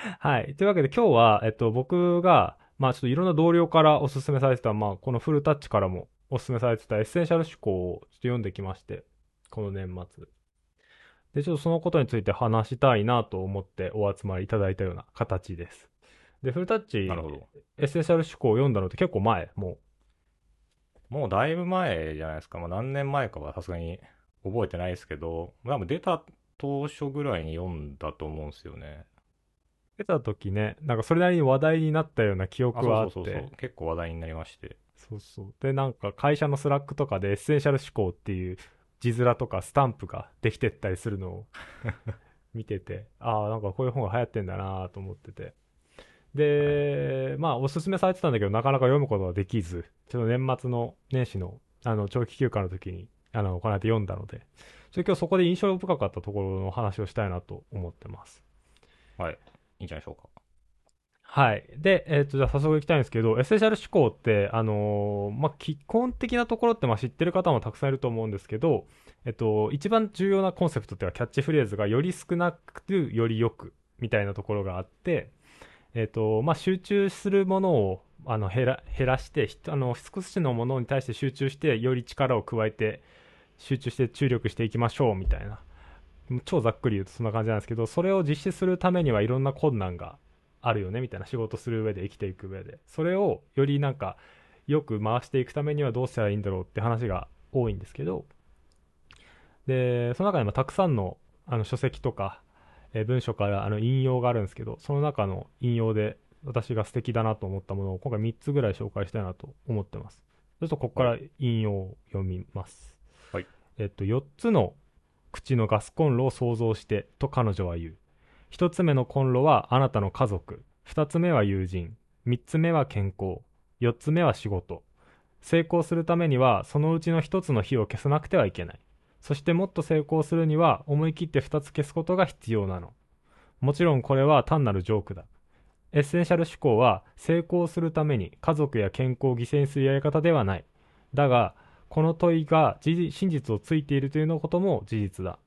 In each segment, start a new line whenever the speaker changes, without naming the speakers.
はい。というわけで今日は、えっと、僕が、まあちょっといろんな同僚からおすすめされてた、まあこのフルタッチからもおすすめされてたエッセンシャル思考をちょっと読んできまして、この年末。で、ちょっとそのことについて話したいなと思ってお集まりいただいたような形です。で、フルタッチ、エッセンシャル思考を読んだのって結構前、も
う。もうだいぶ前じゃないですか。まあ何年前かはさすがに覚えてないですけど、多分出た当初ぐらいに読んだと思うんですよね。
出た時ね、なんかそれなりに話題になったような記憶はあって。
結構話題になりまして。
そうそう。で、なんか会社の Slack とかでエッセンシャル思考っていう字面とかスタンプができてったりするのを 見てて、ああ、なんかこういう本が流行ってんだなと思ってて。で、はい、まあおすすめされてたんだけど、なかなか読むことができず、ちょっと年末の年始のあの長期休暇の時にあの行って読んだので、ちょ今日そこで印象深かったところの話をしたいなと思ってます。
はい。いいんじゃないでしょうか。
はい。で、えっ、ー、と、じゃあ早速いきたいんですけど、エッセンシャル思考って、あのー、まあ、基本的なところって、まあ、知ってる方もたくさんいると思うんですけど、えっと、一番重要なコンセプトっていうか、キャッチフレーズが、より少なく、よりよく、みたいなところがあって、えっと、まあ、集中するものを、あの、減ら、減らして、あの、少しのものに対して集中して、より力を加えて、集中して注力していきましょう、みたいな。超ざっくり言うとそんな感じなんですけど、それを実施するためにはいろんな困難があるよねみたいな仕事する上で生きていく上で、それをよりなんかよく回していくためにはどうしたらいいんだろうって話が多いんですけど、で、その中にもたくさんのあの書籍とか、え文書からあの引用があるんですけど、その中の引用で私が素敵だなと思ったものを今回3つぐらい紹介したいなと思ってます。ちょっとここから引用を読みます。
はい。
えっと、4つの口のガスコンロを想像してと彼女は言う。一つ目のコンロはあなたの家族。二つ目は友人。三つ目は健康。四つ目は仕事。成功するためにはそのうちの一つの火を消さなくてはいけない。そしてもっと成功するには思い切って二つ消すことが必要なの。もちろんこれは単なるジョークだ。エッセンシャル思考は成功するために家族や健康を犠牲にするやり方ではない。だが、この問いが真実をついているというのことも事実だ。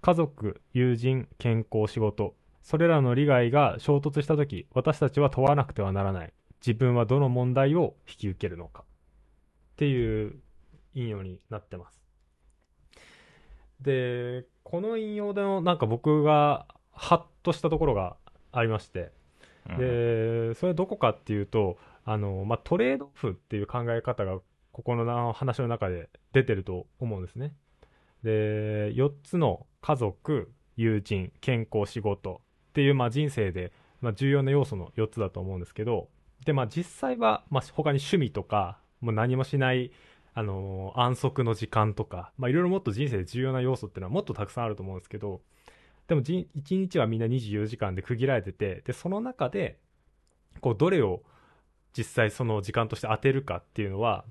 家族、友人、健康、仕事、それらの利害が衝突したとき、私たちは問わなくてはならない。自分はどの問題を引き受けるのか。っていう引用になってます。で、この引用でのなんか僕がハッとしたところがありまして、で、それどこかっていうと、あの、まあ、トレードオフっていう考え方がここの話の中で出てると思うんですね。で、4つの家族、友人、健康、仕事っていう、まあ、人生で、まあ、重要な要素の4つだと思うんですけど、で、まあ、実際は、まあ、他に趣味とか、もう何もしない、あのー、安息の時間とか、まあ、いろいろもっと人生で重要な要素っていうのはもっとたくさんあると思うんですけど、でも1日はみんな24時間で区切られてて、で、その中で、こう、どれを実際その時間として当てるかっていうのは、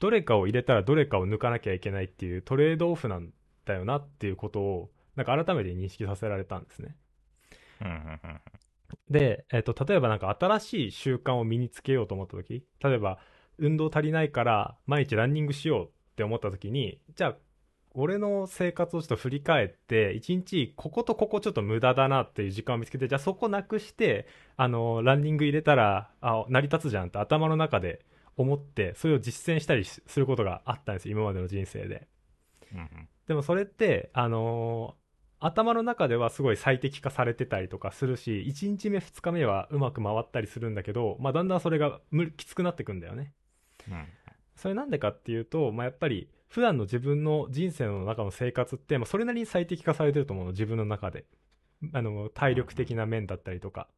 どれかを入れたらどれかを抜かなきゃいけないっていうトレードオフなんだよなっていうことを、なんか改めて認識させられたんですね。で、えっ、と、例えばなんか新しい習慣を身につけようと思った時、例えば運動足りないから毎日ランニングしようって思った時に、じゃあ、俺の生活をちょっと振り返って、一日こことここちょっと無駄だなっていう時間を見つけて、じゃあそこなくして、あの、ランニング入れたら、あ、成り立つじゃんって頭の中で思ってそれを実践したりすることがあったんです今までの人生で、うんうん、でもそれってあのー、頭の中ではすごい最適化されてたりとかするし1日目2日目はうまく回ったりするんだけど、まあ、だんだんそれがきつくなってくんだよね、うん、それなんでかっていうと、まあ、やっぱり普段の自分の人生の中の生活って、まあ、それなりに最適化されてると思うの自分の中で。あの体力的な面だったりとか、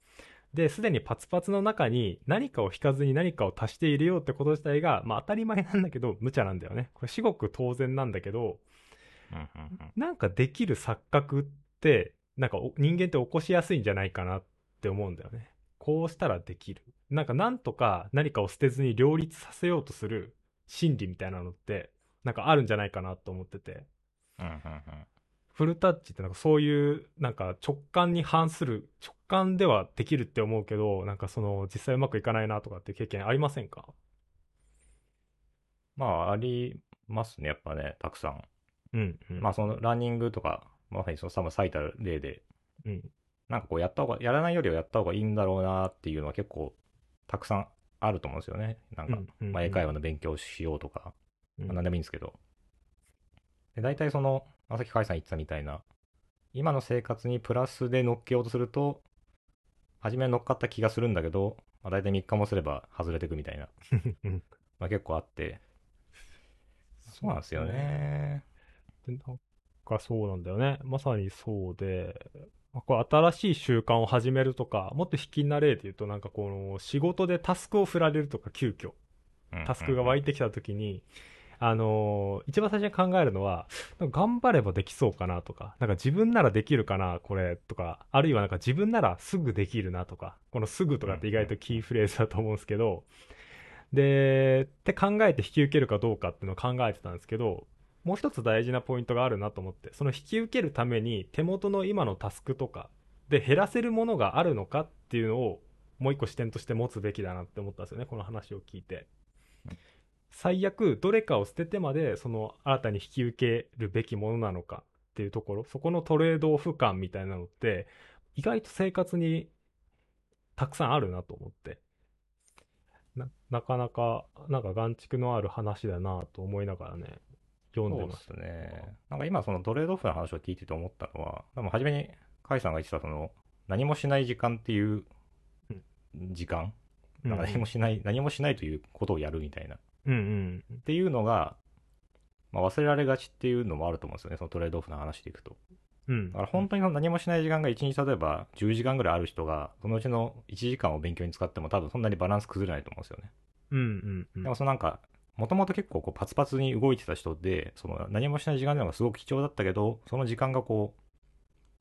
で、すでにパツパツの中に何かを引かずに何かを足して入れようってこと自体が、まあ当たり前なんだけど、無茶なんだよね。これ至極当然なんだけど、なんかできる錯覚って、なんか人間って起こしやすいんじゃないかなって思うんだよね。こうしたらできる。なんかなんとか何かを捨てずに両立させようとする心理みたいなのって、なんかあるんじゃないかなと思ってて。フルタッチってなんかそういうなんか直感に反する直感ではできるって思うけどなんかその実際うまくいかないなとかって経験ありませんか？
まあありますねやっぱねたくさん。
うん、うん、
まあそのランニングとかまさにその最たる例で、うん、なんかこうやった方が、やらないよりはやった方がいいんだろうなっていうのは結構たくさんあると思うんですよね。なんか、まあ、英会話の勉強をしようとか、
うん
まあ、何でもいいんですけど。で、大体その、まさきかいさん言ってたみたいな、今の生活にプラスで乗っけようとすると、初めは乗っかった気がするんだけど、まあ、大体3日もすれば外れていくみたいな、
うん。
まあ、結構あって、そうなんですよね。
でなんかそうなんだよね。まさにそうで、まあこれ新しい習慣を始めるとか、もっと引きな例で言うと、なんかこの仕事でタスクを振られるとか、急遽、
うん。
タスクが湧いてきた時に、あのー一番最初に考えるのは、頑張ればできそうかなとか、なんか自分ならできるかな、これとか、あるいはなんか自分ならすぐできるなとか、このすぐとかって意外とキーフレーズだと思うんですけど、で、って考えて引き受けるかどうかっていうのを考えてたんですけど、もう一つ大事なポイントがあるなと思って、その引き受けるために手元の今のタスクとかで減らせるものがあるのかっていうのをもう一個視点として持つべきだなって思ったんですよね、この話を聞いて。最悪、どれかを捨ててまで、その新たに引き受けるべきものなのかっていうところ、そこのトレードオフ感みたいなのって、意外と生活にたくさんあるなと思って。な、なかなか、なんか眼蓄のある話だなと思いながらね、読んで
そうです。ね。なんか今そのトレードオフの話を聞いてて思ったのは、多分初めに甲斐さんが言ってたその何もしない時間っていう時間、なんか何もしない、何もしないということをやるみたいな。
うんうん。
っていうのが、まあ、忘れられがちっていうのもあると思うんですよね、そのトレードオフの話でいくと。
うん。
だから本当にその何もしない時間が1日例えば10時間ぐらいある人が、そのうちの1時間を勉強に使っても多分そんなにバランス崩れないと思うんですよね。
うんうんうん。
でもそのなんか、もともと結構こうパツパツに動いてた人で、その何もしない時間っていうのがすごく貴重だったけど、その時間がこう、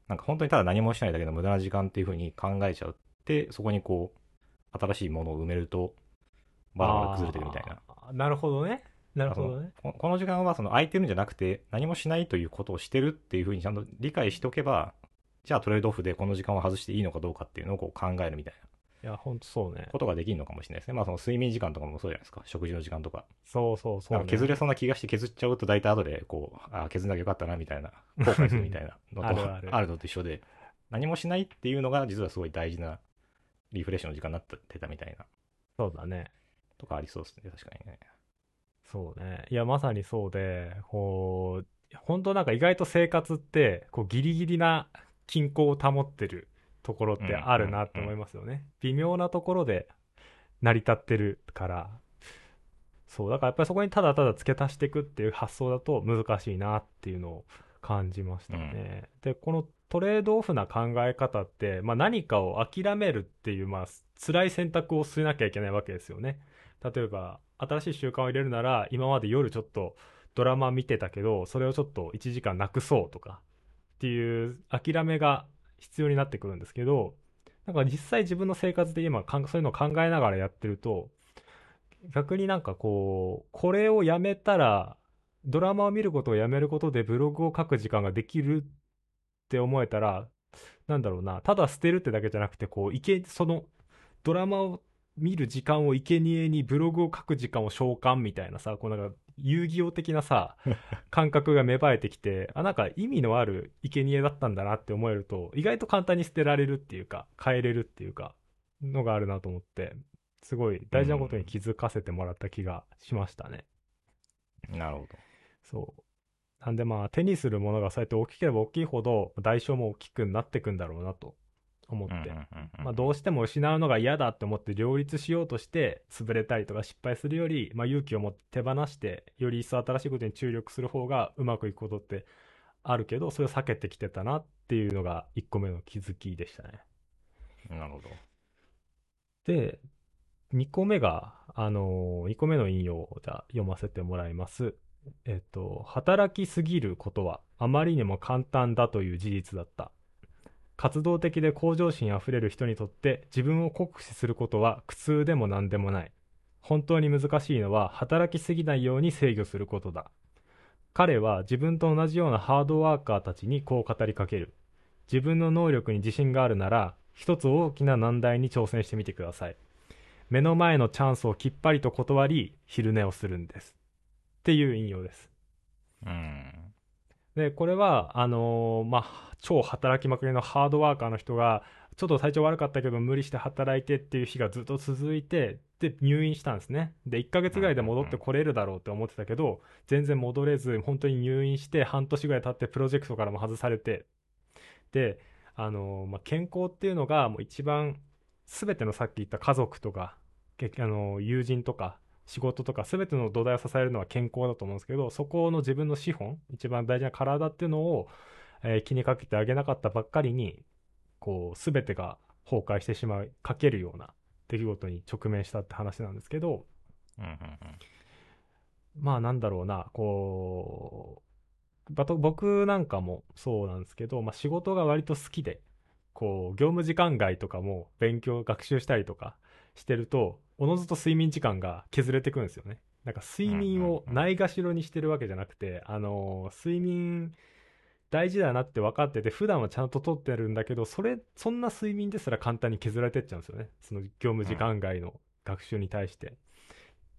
なんか本当にただ何もしないだけの無駄な時間っていう風に考えちゃうって、そこにこう、新しいものを埋めると、バラバラ崩れてるみたいな。
なるほどね。なるほどね。
ここの時間はその空いてるんじゃなくて、何もしないということをしてるっていう風にちゃんと理解しておけば、じゃあトレードオフでこの時間を外していいのかどうかっていうのをこう考えるみたいない
や、ほんとそうね。
ことができるのかもしれないですね。まあその睡眠時間とかもそうじゃないですか。食事の時間とか。
そうそうそう、ね。
削れそうな気がして削っちゃうと大体後でこう、ああ、削んなきゃよかったなみたいな、後悔するみたいなのと
あるある
あるのと一緒で、何もしないっていうのが実はすごい大事なリフレッシュの時間になってたみたいな、
そうだね。
とかありそうですね、確かにね。
そうね。いや、まさにそうで、こう、本当なんか意外と生活って、こう、ギリギリな均衡を保ってるところってあるなと思いますよね。微妙なところで成り立ってるから、そう、だからやっぱりそこにただただ付け足していくっていう発想だと難しいなっていうのを感じましたね。で、このトレードオフな考え方って、まあ何かを諦めるっていう、まあ辛い選択をしなきゃいけないわけですよね。例えば、新しい習慣を入れるなら、今まで夜ちょっとドラマ見てたけど、それをちょっと1時間なくそうとか、っていう諦めが必要になってくるんですけど、なんか実際自分の生活で今そういうのを考えながらやってると、逆になんかこう、これをやめたら、ドラマを見ることをやめることでブログを書く時間ができるって思えたら、なんだろうな、ただ捨てるってだけじゃなくて、こう、いけ、その、ドラマを見る時間を生贄にブログを書く時間を召喚みたいなさ、こうなんか遊戯王的なさ、感覚が芽生えてきて、あ、なんか意味のある生贄だったんだなって思えると、意外と簡単に捨てられるっていうか、変えれるっていうか、のがあるなと思って、すごい大事なことに気づかせてもらった気がしましたね。
なるほど。
そう。なんでまあ手にするものがそうやって大きければ大きいほど代償も大きくなっていくんだろうなと思って。まあ、どうしても失うのが嫌だって思って両立しようとして潰れたりとか失敗するより、まあ、勇気を持って手放してより一層新しいことに注力する方がうまくいくことってあるけどそれを避けてきてたなっていうのが1個目の気づきでしたね。
なるほど。
で2個目が、あの2個目の引用をじゃあ読ませてもらいます。えっと、働きすぎることはあまりにも簡単だという事実だった。活動的で向上心あふれる人にとって自分を酷使することは苦痛でも何でもない。本当に難しいのは働きすぎないように制御することだ。彼は自分と同じようなハードワーカーたちにこう語りかける。自分の能力に自信があるなら、一つ大きな難題に挑戦してみてください。目の前のチャンスをきっぱりと断り、昼寝をするんです。っていう引用です。
うん。
で、これは、あのーまあ、超働きまくりのハードワーカーの人が、ちょっと体調悪かったけど無理して働いてっていう日がずっと続いて、で、入院したんですね。で、1ヶ月ぐらいで戻ってこれるだろうって思ってたけど、全然戻れず、本当に入院して半年ぐらい経ってプロジェクトからも外されて、で、あのーまあ、健康っていうのがもう一番全てのさっき言った家族とか、けあのー友人とか仕事とか全ての土台を支えるのは健康だと思うんですけどそこの自分の資本一番大事な体っていうのを、えー気にかけてあげなかったばっかりにこう全てが崩壊してしまいかけるような出来事に直面したって話なんですけど
うんうん
まあなんだろうなこう僕なんかもそうなんですけど、まあ、仕事が割と好きでこう業務時間外とかも勉強学習したりとかしてるとおのずと睡眠時間が削れてくんですよね。なんか睡眠をないがしろにしてるわけじゃなくて、あの睡眠大事だなって分かってて普段はちゃんととってるんだけどそれそんな睡眠ですら簡単に削られてっちゃうんですよね。その業務時間外の学習に対して、っ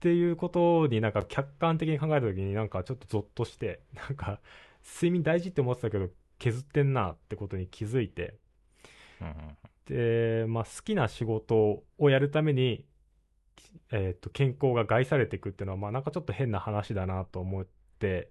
ていうことになんか客観的に考えた時になんかちょっとゾッとしてなんか睡眠大事って思ってたけど削ってんなってことに気づいてで、まあ、好きな仕事をやるために、えー、と健康が害されていくっていうのは、まあ、なんかちょっと変な話だなと思って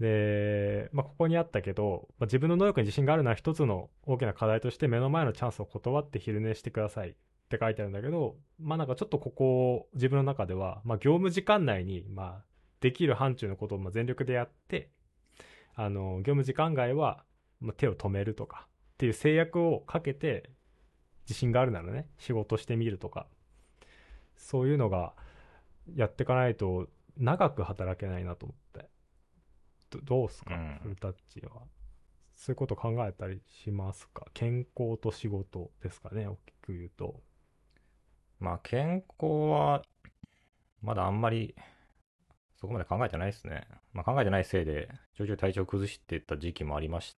で、まあ、ここにあったけど、まあ、自分の能力に自信があるのは一つの大きな課題として目の前のチャンスを断って昼寝してくださいって書いてあるんだけど、まあ、なんかちょっとここを自分の中では、まあ、業務時間内に、まあ、できる範疇のことを全力でやってあの業務時間外は手を止めるとかっていう制約をかけて自信があるならね仕事してみるとか。そういうのがやっていかないと長く働けないなと思って。どどうすか、
うん。
フルタッチは。そういうこと考えたりしますか？健康と仕事ですかね大きく言うと。
まあ健康はまだあんまりそこまで考えてないですね。まあ考えてないせいでちょいちょい体調崩してた時期もありまし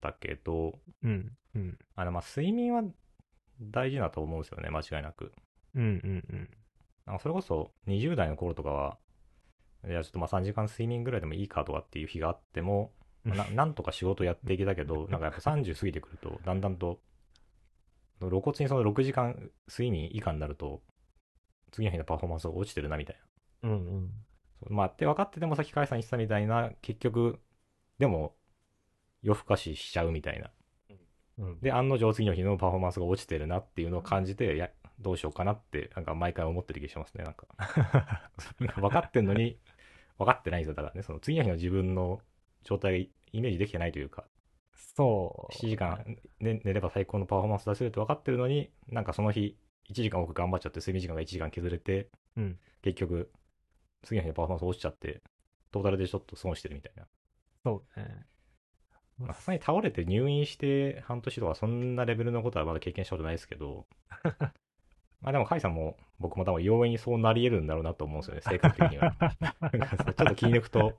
たけど、
うんうん。
あのまあ睡眠は大事だと思うんですよね、間違いなく。
うんうん
なんかそれこそ20代の頃とかは、いやちょっとまあ3時間睡眠ぐらいでもいいかとかっていう日があっても、まあななんとか仕事やっていけたけど、なんかやっぱ30過ぎてくると、だんだんと、露骨にその6時間睡眠以下になると、次の日のパフォーマンスが落ちてるなみたいな。
うんうん
まあ、って分かっててもさっき甲斐さん言ってたみたいな、結局、でも、夜更かししちゃうみたいな。
うん
で、案の定次の日のパフォーマンスが落ちてるなっていうのを感じて、いや、どうしようかなって、なんか毎回思ってる気がしますね、なんか。なんか分かってんのに、分かってないんですよ。だからね、その次の日の自分の状態がイメージできてないというか、
そう
7時間、ね、寝れば最高のパフォーマンス出せるって分かってるのに、なんかその日、1時間多く頑張っちゃって、睡眠時間が1時間削れて、
うん
結局、次の日のパフォーマンス落ちちゃって、トータルでちょっと損してるみたいな。
そうね
まあさすがに倒れて入院して半年とかそんなレベルのことはまだ経験したことないですけど、まあでも甲斐さんも僕も多分容易にそうなり得るんだろうなと思うんですよね、性格的には。ちょっと気抜くと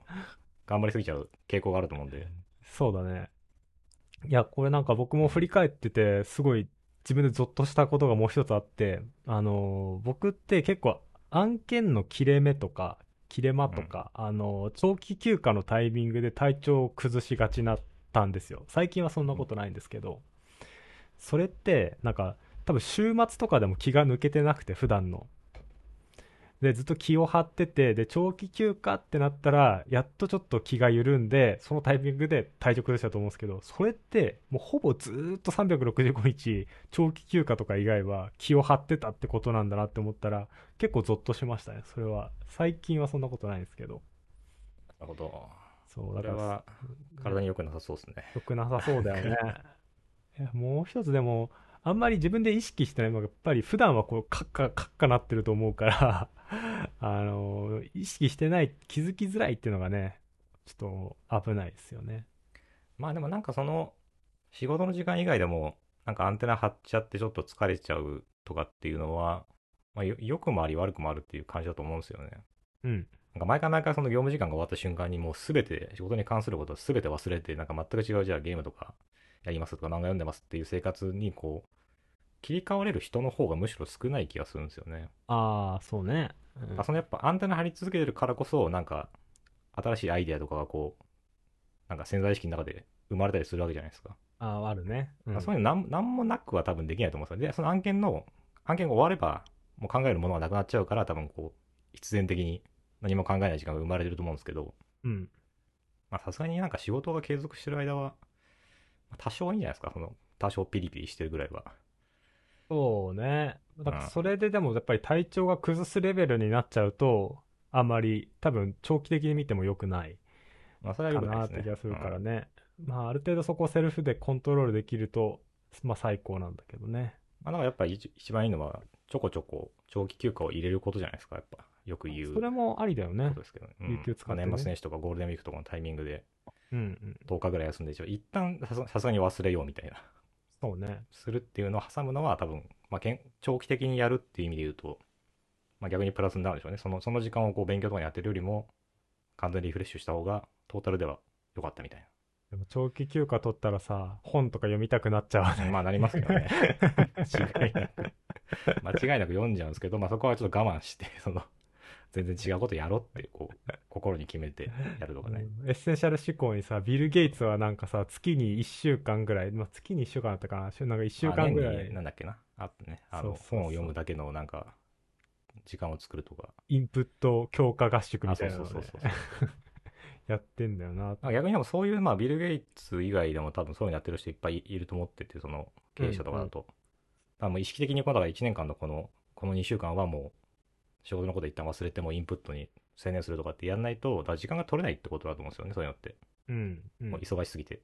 頑張りすぎちゃう傾向があると思うんで。
そうだね。いや、これなんか僕も振り返ってて、すごい自分でゾッとしたことがもう一つあって、あのー僕って結構案件の切れ目とか、切れ間とか、あのー長期休暇のタイミングで体調を崩しがちになったんですよ。最近はそんなことないんですけど、それって、なんか、多分週末とかでも気が抜けてなくて、普段の。で、ずっと気を張ってて、で、長期休暇ってなったら、やっとちょっと気が緩んで、そのタイミングで体調崩したと思うんですけど、それって、もうほぼずーっと365日、長期休暇とか以外は気を張ってたってことなんだなって思ったら、結構ゾッとしましたね、それは。最近はそんなことないんですけど。
なるほど。
そう、
こ
だから、
れは体に良くなさそうですね。
良くなさそうだよね。いやもう一つでも、あんまり自分で意識してないのが、やっぱり普段はこう、カッカ、カッカなってると思うから、あの、意識してない、気づきづらいっていうのがね、ちょっと危ないですよね。
まあでもなんかその仕事の時間以外でもなんかアンテナ張っちゃってちょっと疲れちゃうとかっていうのは、まあ、よ良くもあり悪くもあるっていう感じだと思うんですよね。
うん。
なんか毎回毎回その業務時間が終わった瞬間にもうすべて仕事に関することをすべて忘れてなんか全く違うじゃあゲームとかやりますとか漫画読んでますっていう生活にこう切り替われる人の方がむしろ少ない気がするんですよね。
ああ、そうね。うん
あそのやっぱアンテナ張り続けてるからこそなんか新しいアイデアとかがこうなんか潜在意識の中で生まれたりするわけじゃないですか。
ああ、あるね。うん
まあそういうのなんなんもなくは多分できないと思うんですよ。で、その案件の、案件が終われば、もう考えるものがなくなっちゃうから、多分こう、必然的に何も考えない時間が生まれてると思うんですけど、
うん。
まあさすがになんか仕事が継続してる間は、まあ多少いいんじゃないですか、その、多少ピリピリしてるぐらいは。
そうね。だから
うん
それででもやっぱり体調が崩すレベルになっちゃうと、あんまり多分長期的に見ても良くない
まあそれは
か
良くないですね。
なって気がするから
うん
ね。まあある程度そこをセルフでコントロールできると、まあ最高なんだけどね。
まあだからやっぱり一一番いいのは、ちょこちょこ長期休暇を入れることじゃないですか、やっぱ。よく言う
それもありだよね
こと。ですけどね。うん
有給使ってね
まあ年末年始とかゴールデンウィークとかのタイミングで
うんうん。
10日ぐらい休んで、一旦さすがに忘れようみたいな。
そうね。
するっていうのを挟むのは多分、まあ、長期的にやるっていう意味で言うと、まあ、逆にプラスになるでしょうね。そのその時間をこう勉強とかにやってるよりも、完全にリフレッシュした方がトータルでは良かったみたい
でも長期休暇取ったらさ、本とか読みたくなっちゃう。ね。
まあなりますけどね。間違いなく。間違いなく読んじゃうんですけど、まあそこはちょっと我慢して、その、全然違うことやろうって、こう、心に決めて やるとかね。
うんエッセンシャル思考にさ、ビル・ゲイツはなんかさ、月に1週間ぐらい、まあ、月に1週間だったかな、週なんか1週間ぐらい
なんだっけな。あってね。あの、本を読むだけのなんか、時間を作るとか。
インプット強化合宿みたいなのね
そうそうそう。
やってんだよな。
逆にでもそういう、まあ、ビル・ゲイツ以外でも多分そういうのやってる人いっぱいいると思ってて、その経営者とかだと。だからもう意識的にこうだから1年間のこの、この2週間はもう、仕事のこと一旦忘れてもインプットに専念するとかってやんないと、だから時間が取れないってことだと思うんですよね、そういうのって。
うん。うん
もう忙しすぎて。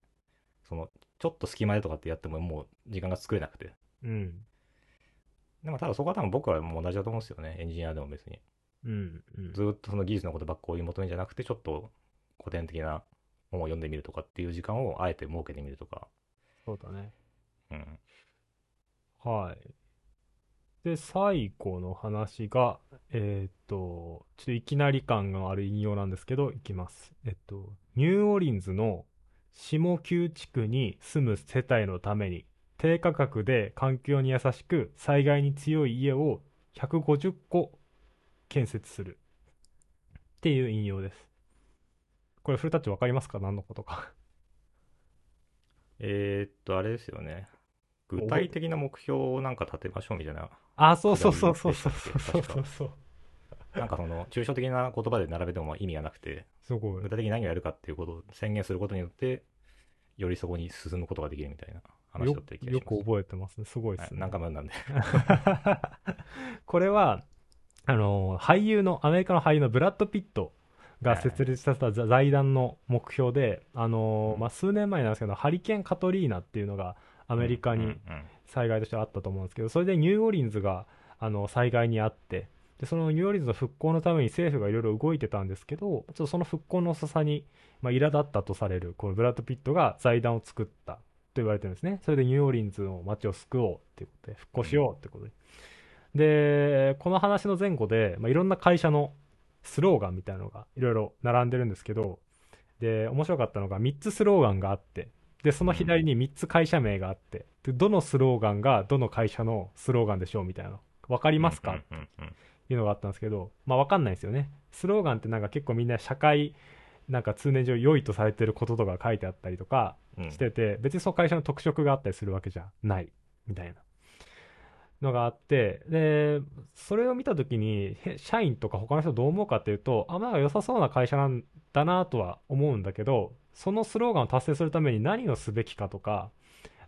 その、ちょっと隙間でとかってやってももう時間が作れなくて。
うん。
でもただそこは多分僕はもう同じだと思うんですよね、エンジニアでも別に。
うん。うん
ずーっとその技術のことばっか追い求めじゃなくて、ちょっと古典的な本を読んでみるとかっていう時間をあえて設けてみるとか。
そうだね。
うん。
はい。で、最後の話が、えーっと、ちょっといきなり感がある引用なんですけど、いきます。えっと、ニューオリンズの下旧地区に住む世帯のために、低価格で環境に優しく災害に強い家を150個建設する。っていう引用です。これ、フルタッチわかりますか？何のことか。
えー、っと、あれですよね。具体的な目標をなんか立てましょうみたいな。
あ、そうそうそうそうそうそうそうそう。
なんかその、抽象的な言葉で並べても意味がなくて、
すごい
具。体的に何をやるかっていうことを宣言することによって、よりそこに進むことができるみたいな話
よ
だった気がします。
よく覚えてますね。すごいですね。
はい何回も読んで。
これは、あの、俳優の、アメリカの俳優のブラッド・ピットが設立させた財団の目標で、あの、まあ、数年前なんですけど、ハリケーン・カトリーナっていうのがアメリカに災害としてあったと思うんですけど、それでニューオーリンズが、あの、災害にあって、で、そのニューオーリンズの復興のために政府がいろいろ動いてたんですけど、ちょっとその復興の遅さに、まあ、苛立ったとされる、このブラッド・ピットが財団を作ったと言われてるんですね。それでニューオーリンズの街を救おうっていうことで、復興しようってことで。で、この話の前後で、まあ、いろんな会社のスローガンみたいなのがいろいろ並んでるんですけど、で、面白かったのが3つスローガンがあって、で、その左に3つ会社名があって、で、どのスローガンがどの会社のスローガンでしょうみたいなの。わかりますか、
うんうんうん
いうのがあったんですけど、まあわかんないですよね。スローガンってなんか結構みんな社会、なんか通年上良いとされてることとか書いてあったりとか
うん。
してて、別にその会社の特色があったりするわけじゃない、みたいな。のがあって、で、それを見たときに、へ社員とか他の人どう思うかっていうと、あ、なんか良さそうな会社なんだなとは思うんだけど、そのスローガンを達成するために何をすべきかとか、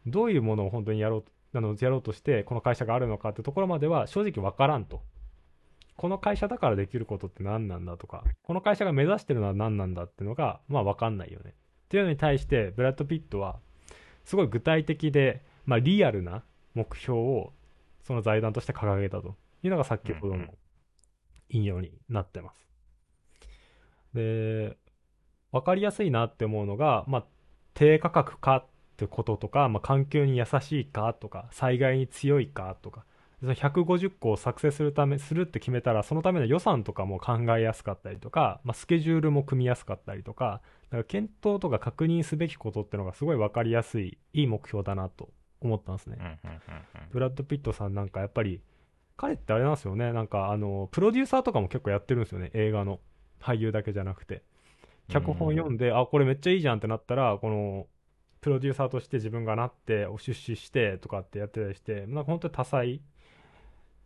どういうものを本当にやろうあのやろうとしてこの会社があるのかってところまでは正直わからんと。この会社だからできることって何なんだとか、この会社が目指してるのは何なんだっていうのが、まあわかんないよね。っていうのに対して、ブラッド・ピットは、すごい具体的で、まあリアルな目標を、その財団として掲げたというのが先ほどの引用になってます。で、わかりやすいなって思うのが、まあ、低価格かってこととか、まあ、環境に優しいかとか、災害に強いかとか、その150個を作成するため、するって決めたら、そのための予算とかも考えやすかったりとか、まあ、スケジュールも組みやすかったりとか、だから検討とか確認すべきことってのがすごいわかりやすい、いい目標だなと思ったんですね。
うんうんうんうん
ブラッド・ピットさんなんかやっぱり、彼ってあれなんですよね、なんかあの、プロデューサーとかも結構やってるんですよね、映画の。俳優だけじゃなくて。脚本読んで、あ、これめっちゃいいじゃんってなったら、この、プロデューサーとして自分がなって、お出資してとかってやってたりして、なんか本当に多彩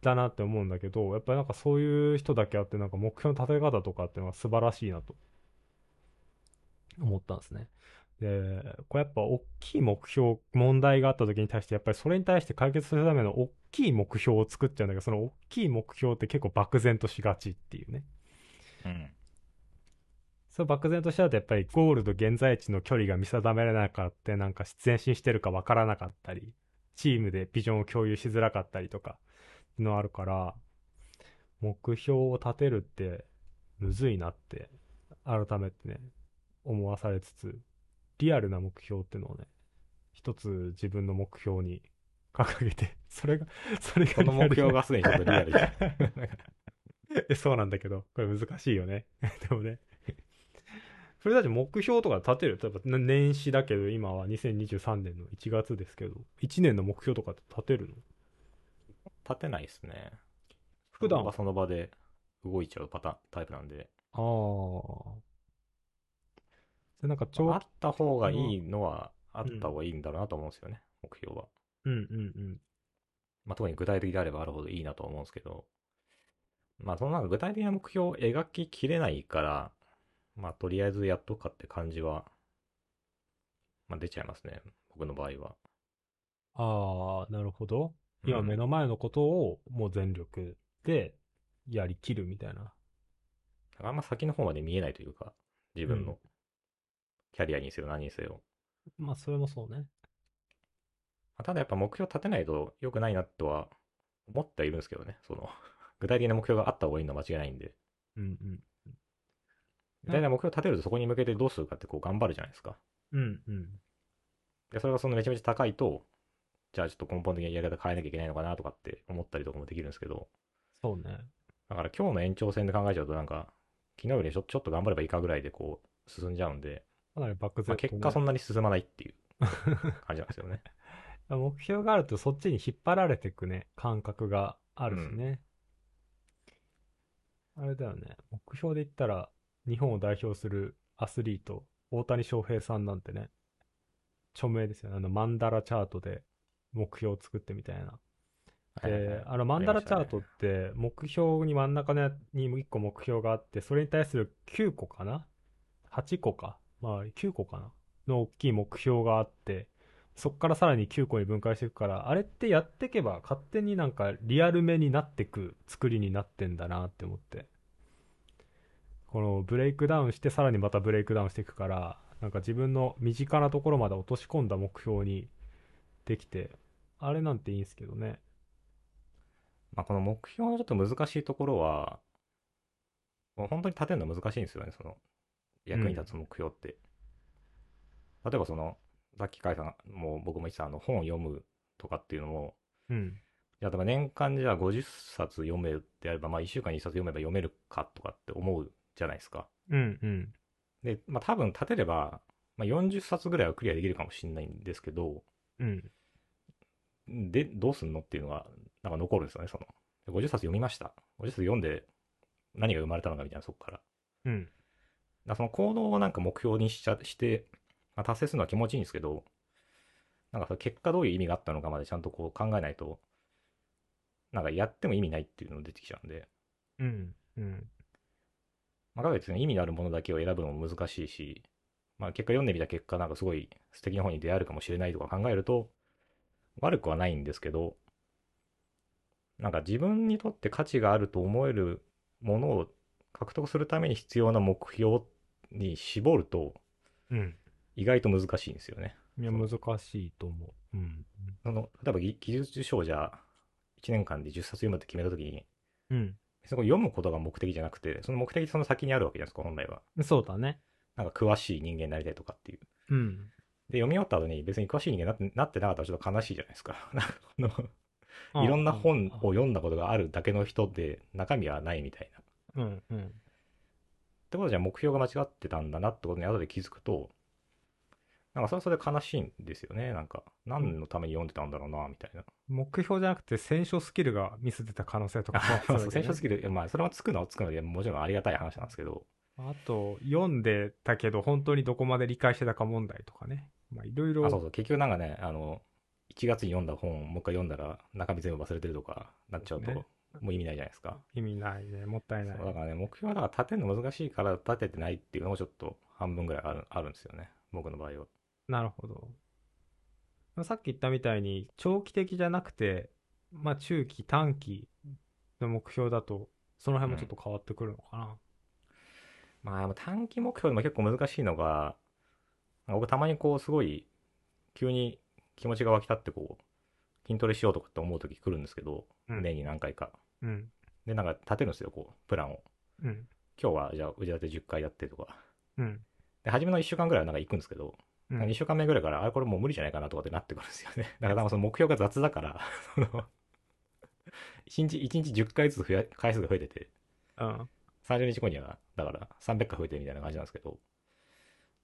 だなって思うんだけど、やっぱりなんかそういう人だけあって、なんか目標の立て方とかっていうのは素晴らしいなと思ったんですね。で、これやっぱ大きい目標、問題があった時に対して、やっぱりそれに対して解決するための大きい目標を作っちゃうんだけど、その大きい目標って結構漠然としがちっていうね。
うん。
そう漠然としちゃうとやっぱりゴールと現在地の距離が見定められなかったなんか前進してるかわからなかったりチームでビジョンを共有しづらかったりとかっていうのあるから目標を立てるってむずいなって改めてね思わされつつリアルな目標っていうのをね一つ自分の目標に掲げて それがそれが
その目標
が
がすでにちょっとリアルで。
えそうなんだけど、これ難しいよね。でもね。それたち目標とか立てる？例えばな年始だけど、今は2023年の1月ですけど、1年の目標とかって立てるの？
立てないですね。
普段
その場その場で動いちゃうパターン、タイプなんで。
ああ。でなんかちょう
あった方がいいのは、あった方がいいんだろうなと思うんですよね、目標は。
うんうんうん。
まあ、特に具体的であればあるほどいいなと思うんですけど、まあ、そのなんか具体的な目標を描ききれないから、まあ、とりあえずやっとくかって感じは、まあ、出ちゃいますね、僕の場合は。
ああ、なるほど。今
うん
目の前のことをもう全力でやりきるみたいな。
あんま先の方まで見えないというか、自分
うん
のキャリアにせよ何にせよ。
まあ、それもそうね。
まあただやっぱ目標立てないと良くないなとは思ってはいるんですけどね、その、具体的な目標があった方がいいのは間違いないんで。
うんうん。
具体的な目標立てるとそこに向けてどうするかってこう頑張るじゃないですか。
うんうん。
で、それがそのめちゃめちゃ高いと、じゃあちょっと根本的なやり方変えなきゃいけないのかなとかって思ったりとかもできるんですけど、
そうね。
だから今日の延長戦で考えちゃうとなんか、昨日よりちょちょっと頑張ればいいかぐらいでこう進んじゃうんで、
かなり漠
まあ、
然とね、
結果そんなに進まないっていう 感じなんですよね。
目標があるとそっちに引っ張られていくね、感覚があるしね。あれだよね、目標で言ったら、日本を代表するアスリート、大谷翔平さんなんてね、著名ですよね。あの、マンダラチャートで目標を作ってみたいな。
はいはいはい
で、あの、マンダラチャートって、目標に真ん中に1個目標があって、それに対する9個かな ?8 個か？まあ、9個かな？の大きい目標があって、そこからさらに9個に分解していくから、あれってやっていけば勝手になんかリアルめになってく作りになってんだなって思って。このブレイクダウンしてさらにまたブレイクダウンしていくから、なんか自分の身近なところまで落とし込んだ目標にできて、あれなんていいんですけどね。
まあ、この目標のちょっと難しいところは、もう本当に立てるの難しいんですよね、その、役に立つ目標って。例えばその、さっき書いた、もう僕も言ってたあの本を読むとかっていうのも、
うん。
じゃあ、例えば年間でじゃあ50冊読めるってやれば、まあ1週間に1冊読めば読めるかとかって思うじゃないですか。
うんうん。
で、まあ多分立てれば、まあ40冊ぐらいはクリアできるかもしれないんですけど、
うん。
で、どうすんのっていうのが、なんか残るんですよね、その。50冊読みました。50冊読んで何が生まれたのかみたいな、そこから。
うん。
らその行動をなんか目標にしちゃして、まあ、達成するのは気持ちいいんですけど、なんかその結果どういう意味があったのかまでちゃんとこう考えないと、なんかやっても意味ないっていうのが出てきちゃうんで、
うん。うん。
まあ、かといってね、意味のあるものだけを選ぶのも難しいし、まあ結果読んでみた結果、なんかすごい素敵な本に出会えるかもしれないとか考えると、悪くはないんですけど、なんか自分にとって価値があると思えるものを獲得するために必要な目標に絞ると、
うん。
意外と難しいんですよね。
いや、難しいと思う。うん。
その例えば技技術書をじゃあ、1年間で10冊読むって決めたときに、
うん。
そこ読むことが目的じゃなくて、その目的その先にあるわけじゃないですか、本来は。
そうだね。
なんか詳しい人間になりたいとかっていう。
うん。
で、読み終わった後に別に詳しい人間になってなってなかったらちょっと悲しいじゃないですか。いろんな本を読んだことがあるだけの人で中身はないみたいな。っ
うん。うん。
てことじゃ目標が間違ってたんだなってことに後で気づくと、なんかそれはそれで悲しいんですよね。なんか、何のために読んでたんだろうな、みたいな。
目標じゃなくて、選書スキルがミスってた可能性とか
あ そうそう、
選
選手スキル、まあ、それはつくのはつくので、もちろんありがたい話なんですけど、
あと、読んでたけど、本当にどこまで理解してたか問題とかね。まあ、いろいろ。
あ、そうそう。結局なんかね、あの、1月に読んだ本をもう一回読んだら中身全部忘れてるとかなっちゃうと、
ね
もう意味ないじゃないですか。
意味ないね。もったいない。
だからね、目標はだから立てるの難しいから立ててないっていうのもちょっと半分ぐらいあるあるんですよね。僕の場合は。
なるほど。さっき言ったみたいに、長期的じゃなくて、まあ、中期、短期の目標だと、その辺もちょっと変わってくるのかな。
まあ、でも短期目標でも結構難しいのが、僕たまにこうすごい急に気持ちが湧き立ってこう筋トレしようとかって思う時来るんですけど、
うん
年に何回か。
うん。
で、なんか立てるんですよ、こう、プランを。
うん。
今日はじゃあ腕立て10回やってとか。
うん。
で、初めの1週間ぐらいはなんか行くんですけど、
うん
2週間目ぐらいから、あれこれもう無理じゃないかなとかってなってくるんですよね。だからその目標が雑だから、その、1日、1日10回ずつ増や、回数が増えてて、
うん。
30日後には、だから300回増えてるみたいな感じなんですけど、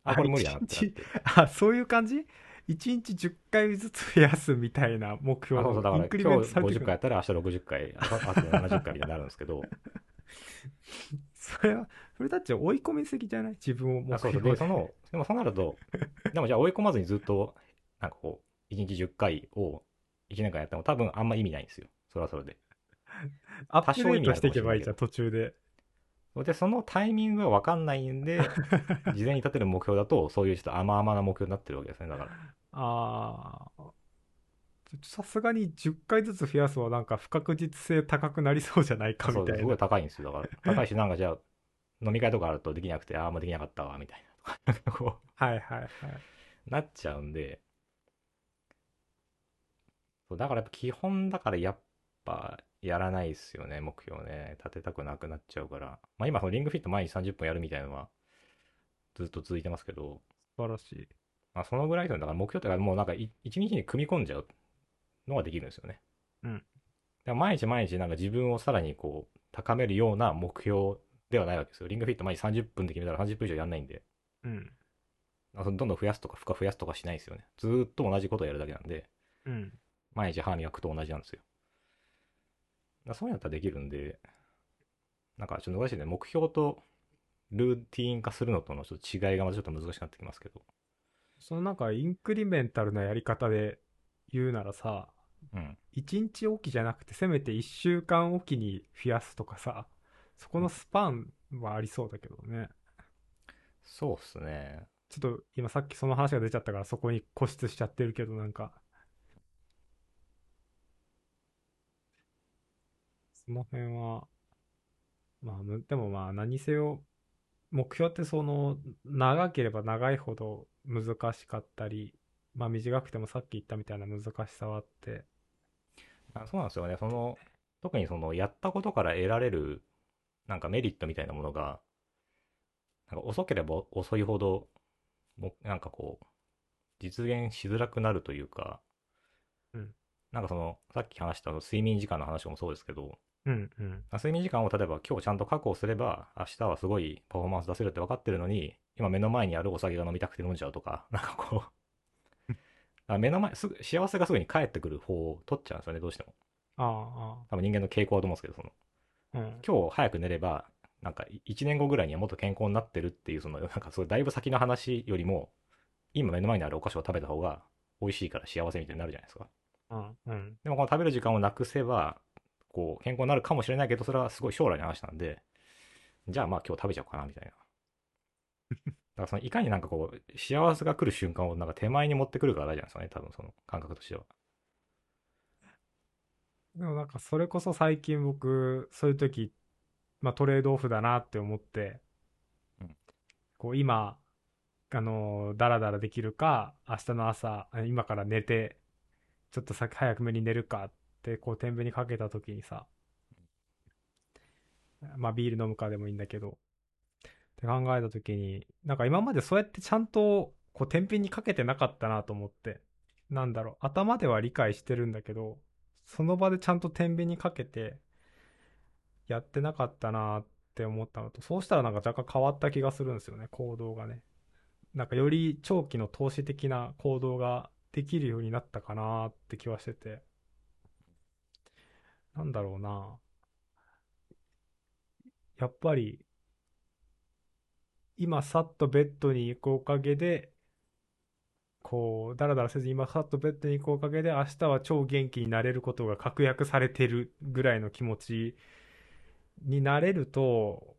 あ、これ無理だなってなって。
あ、そういう感じ ?1 日10回ずつ増やすみたいな目
あ
標
そうそう、だから今日50
メントされてくる。
回やったら明日60回、あとあと70回みたいになるんですけど、
それは、それたち追い込みすぎじゃない？自分を目
あそうそう。
標
で、その、でもそうなると、でもじゃあ追い込まずにずっと、なんかこう、1日10回を1年間やっても多分あんま意味ないんですよ。それはそれで。
アップデートしていけばいいじゃん、途中で。
で、そのタイミングがわかんないんで、事前に立てる目標だと、そういうちょっと甘々な目標になってるわけですね。だから。
ああ。さすがに10回ずつ増やすはなんか不確実性高くなりそうじゃないか
そうすごい
みたいな。
高いんですよ。だから。高いし、なんかじゃあ、飲み会とかあるとできなくて、ああ、もうできなかったわ、みたいな。
はいはいはい。
う、なっちゃうんで、そうだからやっぱ基本だからやっぱやらないですよね、目標ね。立てたくなくなっちゃうから。まあ今、リングフィット毎日30分やるみたいなのはずっと続いてますけど、
素晴らしい。
まあそのぐらいの、だから目標ってかもうなんかい一日に組み込んじゃうのができるんですよね。
うん
だから毎日毎日なんか自分をさらにこう高めるような目標ではないわけですよ。リングフィット毎日30分で決めたら30分以上やんないんで、
うん。
どんどん増やすとか負荷増やすとかしないですよね。ずーっと同じことをやるだけなんで、
うん。
毎日歯磨くと同じなんですよ。だそういうのやったらできるんで、なんかちょっと難しいね。目標とルーティーン化するのとのちょっと違いがまたちょっと難しくなってきますけど。
そのなんかインクリメンタルなやり方で言うならさ、
うん。
1日おきじゃなくてせめて1週間おきに増やすとかさ、そこのスパンはありそうだけどね。
そうっすね。
ちょっと今さっきその話が出ちゃったからそこに固執しちゃってるけどなんか、その辺は、まあむ、でもまあ何せよ、目標ってその長ければ長いほど難しかったり、まあ短くてもさっき言ったみたいな難しさはあって、
あそうなんですよね。その、特にその、やったことから得られる、なんかメリットみたいなものが、なんか遅ければ遅いほど、もうなんかこう、実現しづらくなるというか、
うん
なんかその、さっき話した睡眠時間の話もそうですけど、
うんうん。
睡眠時間を例えば今日ちゃんと確保すれば、明日はすごいパフォーマンス出せるって分かってるのに、今目の前にあるお酒が飲みたくて飲んじゃうとか、なんかこう、あ目の前、すぐ、幸せがすぐに返ってくる方を取っちゃうんですよね、どうしても。
あ
多分人間の傾向だと思うんですけど、その、
あ、ああ。うん。
今日早く寝れば、なんか1年後ぐらいにはもっと健康になってるっていう、その、なんかそうだいぶ先の話よりも、今目の前にあるお菓子を食べた方が美味しいから幸せみたいになるじゃないですか。
うんうん。
でもこの食べる時間をなくせば、こう、健康になるかもしれないけど、それはすごい将来の話なんで、じゃあまあ今日食べちゃおうかな、みたいな。だからその、いかになんかこう、幸せが来る瞬間をなんか手前に持ってくるか大事なんですよね、多分その感覚としては。
でもなんかそれこそ最近僕、そういう時、まあトレードオフだなって思って、
うん。
こう今、あの、ダラダラできるか、明日の朝、あ今から寝て、ちょっと先早くめに寝るかって、こう天秤にかけた時にさ、まあビール飲むかでもいいんだけど、って考えた時に、なんか今までそうやってちゃんと、こう天秤にかけてなかったなと思って、なんだろう、頭では理解してるんだけど、その場でちゃんと天秤にかけてやってなかったなって思ったのと、そうしたらなんか若干変わった気がするんですよね、行動がね。なんかより長期の投資的な行動ができるようになったかなって気はしてて。なんだろうな。やっぱり、今さっとベッドに行くおかげで、こう、だらだらせず今さっとベッドに行くおかげで、明日は超元気になれることが確約されてるぐらいの気持ちになれると、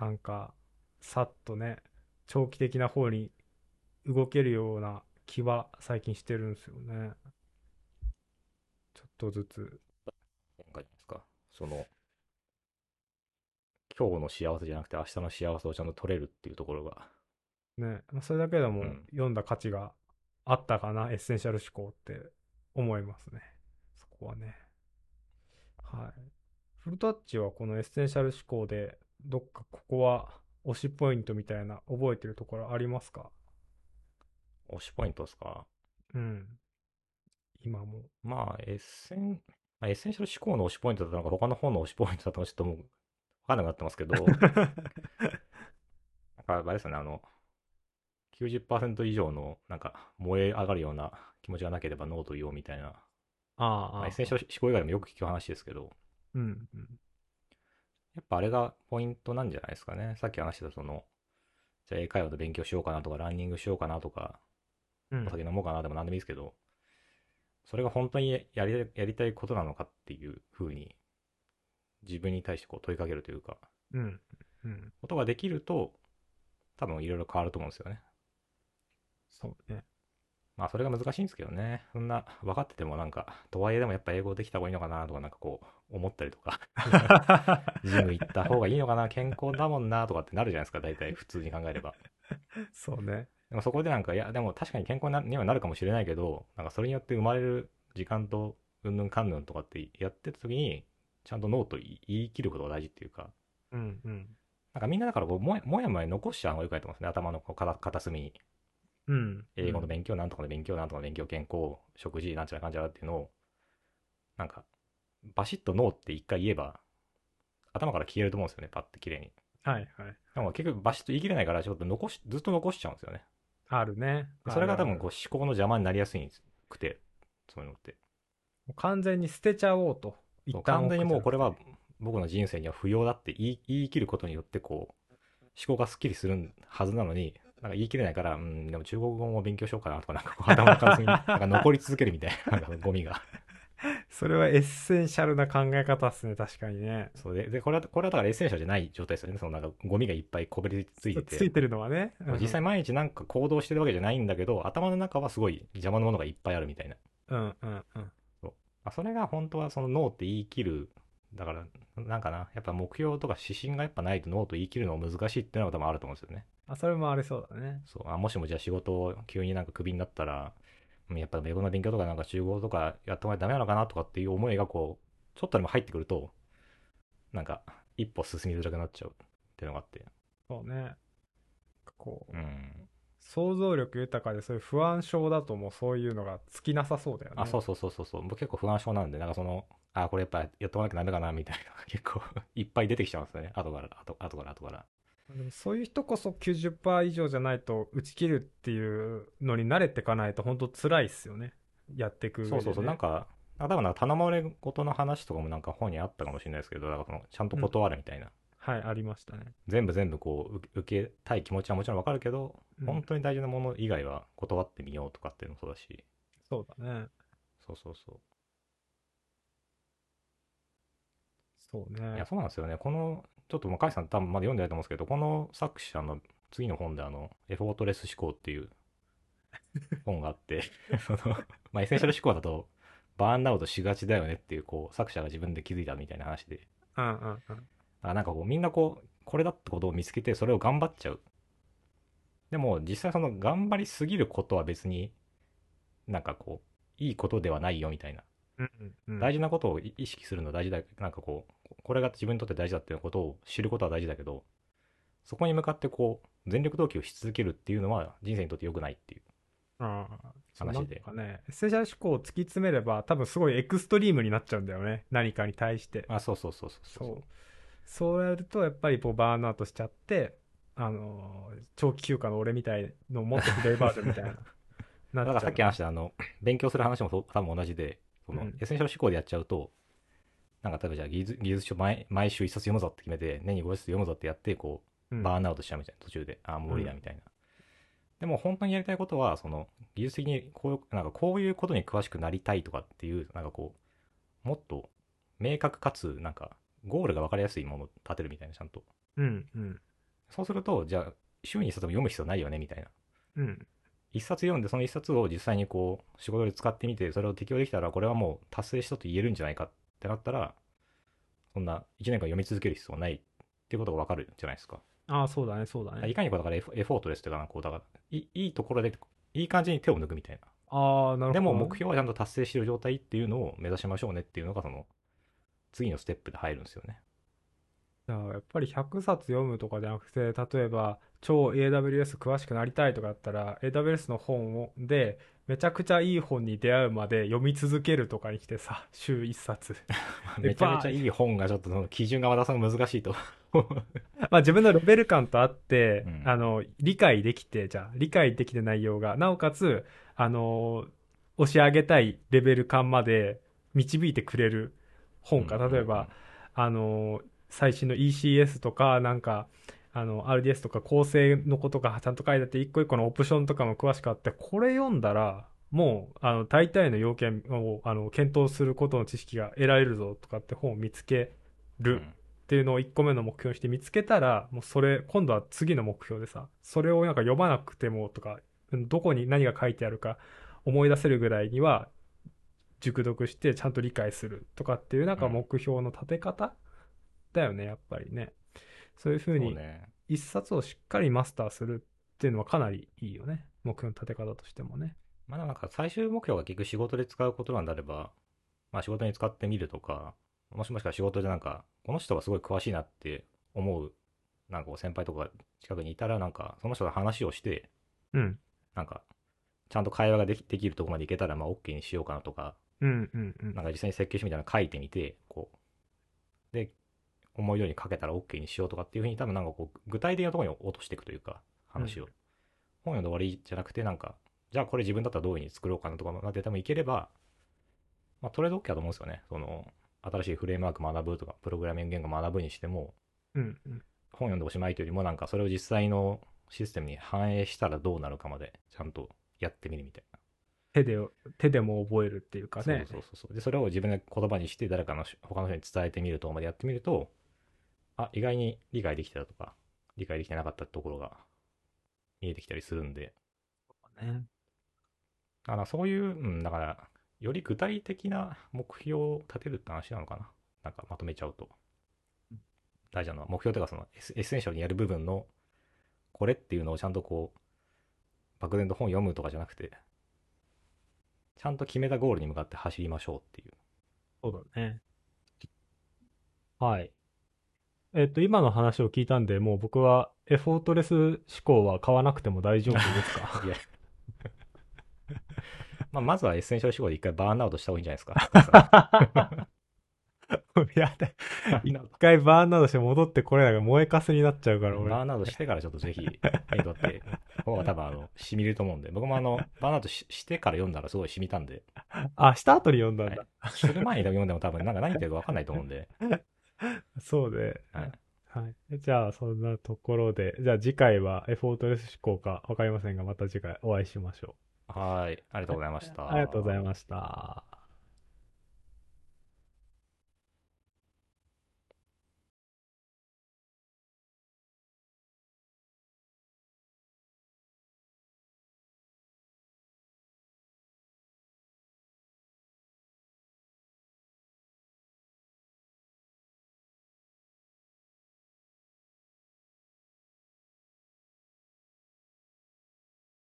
なんか、さっとね、長期的な方に動けるような気は最近してるんですよね。ちょっとずつ。
今回ですか？その、今日の幸せじゃなくて明日の幸せをちゃんと取れるっていうところが。
ね、まあそれだけでも
うん
読んだ価値があったかな、エッセンシャル思考って思いますね。そこはね。はい。フルタッチはこのエッセンシャル思考で、どっかここは推しポイントみたいな覚えてるところありますか？
推しポイントですか？
うん。今も。
まあ、エッセン、まあ、エッセンシャル思考の推しポイントだったのか、他の本の推しポイントだったのか、ちょっともう、わかんなくなってますけど、なんか、あれですよね、あの、90%以上の、なんか、燃え上がるような気持ちがなければノーと言おうみたいな、
ああ
まあ、エッセンシャル思考以外でもよく聞く話ですけど、
うん、うん。
やっぱあれがポイントなんじゃないですかね。さっき話したその、じゃあ英会話で勉強しようかなとか、ランニングしようかなとか、
うん
お酒飲もうかなでも何でもいいですけど、それが本当にやりやりたいことなのかっていうふうに、自分に対してこう問いかけるというか、
うん。うん。
ことができると、多分いろいろ変わると思うんですよね。
そうね。
まあそれが難しいんですけどね。そんな分かっててもなんか、とはいえでもやっぱ英語できた方がいいのかなとかなんかこう思ったりとか、ジム行った方がいいのかな、健康だもんなとかってなるじゃないですか、大体普通に考えれば。
そうね。
でもそこでなんか、いや、でも確かに健康になにはなるかもしれないけど、なんかそれによって生まれる時間と、うんぬんかんぬんとかってやってた時に、ちゃんとノーと言い切ることが大事っていうか、
うん、うん。
なんかみんなだからこうもやもやもや残しちゃうのがよくないと思うんですね。頭のこう片片隅に。
うん。
英語の勉強、なんとかの勉強、なんとかの勉強、健康、食事、なんちゃらかんちゃらっていうのを、なんか、バシッとノーって一回言えば、頭から消えると思うんですよね、パッて綺麗に。
はい、はい。
でも結局バシッと言い切れないから、ちょっと残し、ずっと残しちゃうんですよね。
あるね。
それが多分こう思考の邪魔になりやすいくて、そういうのって。
完全に捨てちゃおうと。一旦
完全にもうこれは僕の人生には不要だって言い言い切ることによってこう思考がすっきりするはずなのになんか言い切れないからうんでも中国語も勉強しようかなとかなんか頭の片隅になんか残り続けるみたいななんかゴミが
それはエッセンシャルな考え方っすね、確かにね。
そうででこれはこれはだからエッセンシャルじゃない状態ですよねそのなんかゴミがいっぱいこびりついてて
ついてるのはね。うん
実際毎日なんか行動してるわけじゃないんだけど頭の中はすごい邪魔なものがいっぱいあるみたいな
うんうんうん。
あそれが本当はそのノーって言い切る。だから、なんかな、やっぱ目標とか指針がやっぱないとノーと言い切るのが難しいっていうのが多分あると思うんですよね。
あ、それもありそうだね。
そう。あもしもじゃあ仕事を急になんかクビになったら、うんやっぱ英語の勉強とかなんか中国語とかやってもらダメなのかなとかっていう思いがこう、ちょっとでも入ってくると、なんか一歩進みづらくなっちゃうっていうのがあって。
そうね。こう、
うん。
想像力豊かでそういう不安症だともうそういうのが尽きなさそうだよね。
あ、そうそうそうそうそう。僕結構不安症なんで、なんかその、あ、これやっぱやってもらわなきゃダメかなみたいな 結構いっぱい出てきちゃうんですよね。後から、後後から、後から。
でもそういう人こそ90%以上じゃないと打ち切るっていうのに慣れていかないと本当辛いっすよね。やっていくね。
そうそうそう、なんか、あ多分なんか頼まれ事の話とかもなんか本にあったかもしれないですけど、だからそのちゃんと断るみたいな。
はい、ありましたね。
全部全部こう受受けたい気持ちはもちろんわかるけど、
うん
本当に大事なもの以外は断ってみようとかっていうのもそうだし、
そうだね。
そうそうそ
そう
う。い
ね
や、。そうなんですよね。この、ちょっともう、カイさん多分まだ読んでないと思うんですけど、この作者の次の本であの、エフォートレス思考っていう 本があって、その、まあ、エッセンシャル思考だと、バーンアウトしがちだよねっていう、こう、作者が自分で気づいたみたいな話で、
うんうんうん。
あなんかこうみんなこうこれだってことを見つけてそれを頑張っちゃう。でも実際その頑張りすぎることは別になんかこういいことではないよみたいな、
うんうん、
大事なことを意識するの大事だ。なんかこうこれが自分にとって大事だっていうことを知ることは大事だけどそこに向かってこう全力投球をし続けるっていうのは人生にとって良くないっていう。話で。
なんかね、エッセンシャル思考を突き詰めれば、多分すごいエクストリームになっちゃうんだよね。何かに対して。
あそうそうそうそう。
そう。そうやると、やっぱりこうバーンアウトしちゃって、あのー長期休暇の俺みたいのもっとひどいバージョンみたいな。な
だからさっき
あ
話したあの勉強する話も多分同じでその、
うん
エッセンシャル思考でやっちゃうとなんか例えばじゃあ技術技術書毎毎週一冊読むぞって決めて年に5冊読むぞってやってこう
うん
バーンアウトしちゃうみたいな、途中で。ああ、もう無理だみたいな。でも本当にやりたいことは、その、技術的にこういう、なんかこういうことに詳しくなりたいとかっていう、なんかこう、もっと明確かつ、なんか、ゴールが分かりやすいものを立てるみたいな、ちゃんと。
うんうん
そうすると、じゃあ、週に一冊も読む必要ないよね、みたいな。
うん
一冊読んで、その一冊を実際にこう、仕事で使ってみて、それを適用できたら、これはもう達成したと言えるんじゃないかってなったら、そんな1年間読み続ける必要はないっていうことがわかるじゃないですか。
ああそうだねそうだね
いかにこう、だからエフエフォートレスというかな、こう、だから、いいいところで、いい感じに手を抜くみたいな。
ああなるほど
でも目標はちゃんと達成してる状態っていうのを目指しましょうねっていうのが、その、次のステップで入るんですよね。
じゃあやっぱり100冊読むとかじゃなくて例えば超 AWS 詳しくなりたいとかだったら AWS の本をでめちゃくちゃいい本に出会うまで読み続けるとかにしてさ週1冊で
めちゃめちゃいい本がちょっとその基準が渡すの難しいと。
まあ自分のレベル感とあって、
うん
あの理解できてじゃあ理解できて内容がなおかつあの押し上げたいレベル感まで導いてくれる本か。例えば、あの最新の ECS とかなんかあの RDS とか構成のことがちゃんと書いてあって一個一個のオプションとかも詳しくあってこれ読んだらもうあの大体の要件をあの検討することの知識が得られるぞとかって本を見つける、
うん。
っていうのを1個目の目標にして見つけたら、もうそれ、今度は次の目標でさ、それをなんか読まなくてもとか、うんどこに何が書いてあるか思い出せるぐらいには、熟読してちゃんと理解するとかっていうなんか
うん
目標の立て方だよね、やっぱりね。そういうふうに。一冊をしっかりマスターするっていうのはかなりいいよね。目標の立て方としてもね。
まあなんか最終目標が結局仕事で使うことなんであれば、まあ仕事に使ってみるとか、もしもしかしたら仕事でなんか、この人がすごい詳しいなって思う、なんか先輩とかが近くにいたら、なんかその人と話をして、
うん。
なんか、ちゃんと会話ができできるところまでいけたら、まあ OK にしようかなとか、
うんうんうん
なんか実際に設計書みたいなの書いてみて、こう、で、思い通りに書けたら OK にしようとかっていうふうに多分なんかこう、具体的なところに落としていくというか、話を。
うん
本読んで終わりじゃなくて、なんか、じゃあこれ自分だったらどういうふうに作ろうかなとかまで多分いければ、まあトレード OK だと思うんですよね。その、新しいフレームワーク学ぶとか、プログラミング言語学ぶにしても、
うんうん。
本読んでおしまいというよりも、なんかそれを実際のシステムに反映したらどうなるかまで、ちゃんとやってみるみたいな。
手で、手でも覚えるっていうかね。
そうそうそう。で、それを自分で言葉にして、誰かのし他の人に伝えてみるとまでやってみると、あ、意外に理解できてたとか、理解できてなかったところが見えてきたりするんで、
ね
だからそういう、うん、だから、より具体的な目標を立てるって話なのかな。なんかまとめちゃうと。大事なのは、目標というかそのエッセンシャルにやる部分の、これっていうのをちゃんとこう、漠然と本読むとかじゃなくて、ちゃんと決めたゴールに向かって走りましょうっていう。
そうだね。はい。えっと、今の話を聞いたんで、もう僕はエフォートレス思考は買わなくても大丈夫ですか？
いや。まあ、まずはエッセンシャル思考で一回バーンアウトした方がいいんじゃないですか。
やだ。一回バーンアウトして戻ってこれないから燃えかすになっちゃうから、俺。
バーンアウトしてからちょっとぜひ手に取って、方が多分あの、染みると思うんで、僕もあの、バーンアウトししてから読んだらすごい染みたんで、
あ、した後に読んだんだ。
する前に読んでも多分なんか何言ってるか分かんないと思うんで、
そうで。
はい
はい。じゃあ、そんなところで、じゃあ次回はエフォートレス思考かわかりませんが、また次回お会いしましょ
はい、ありがとうございまし
う。
た。
ありがとうございました。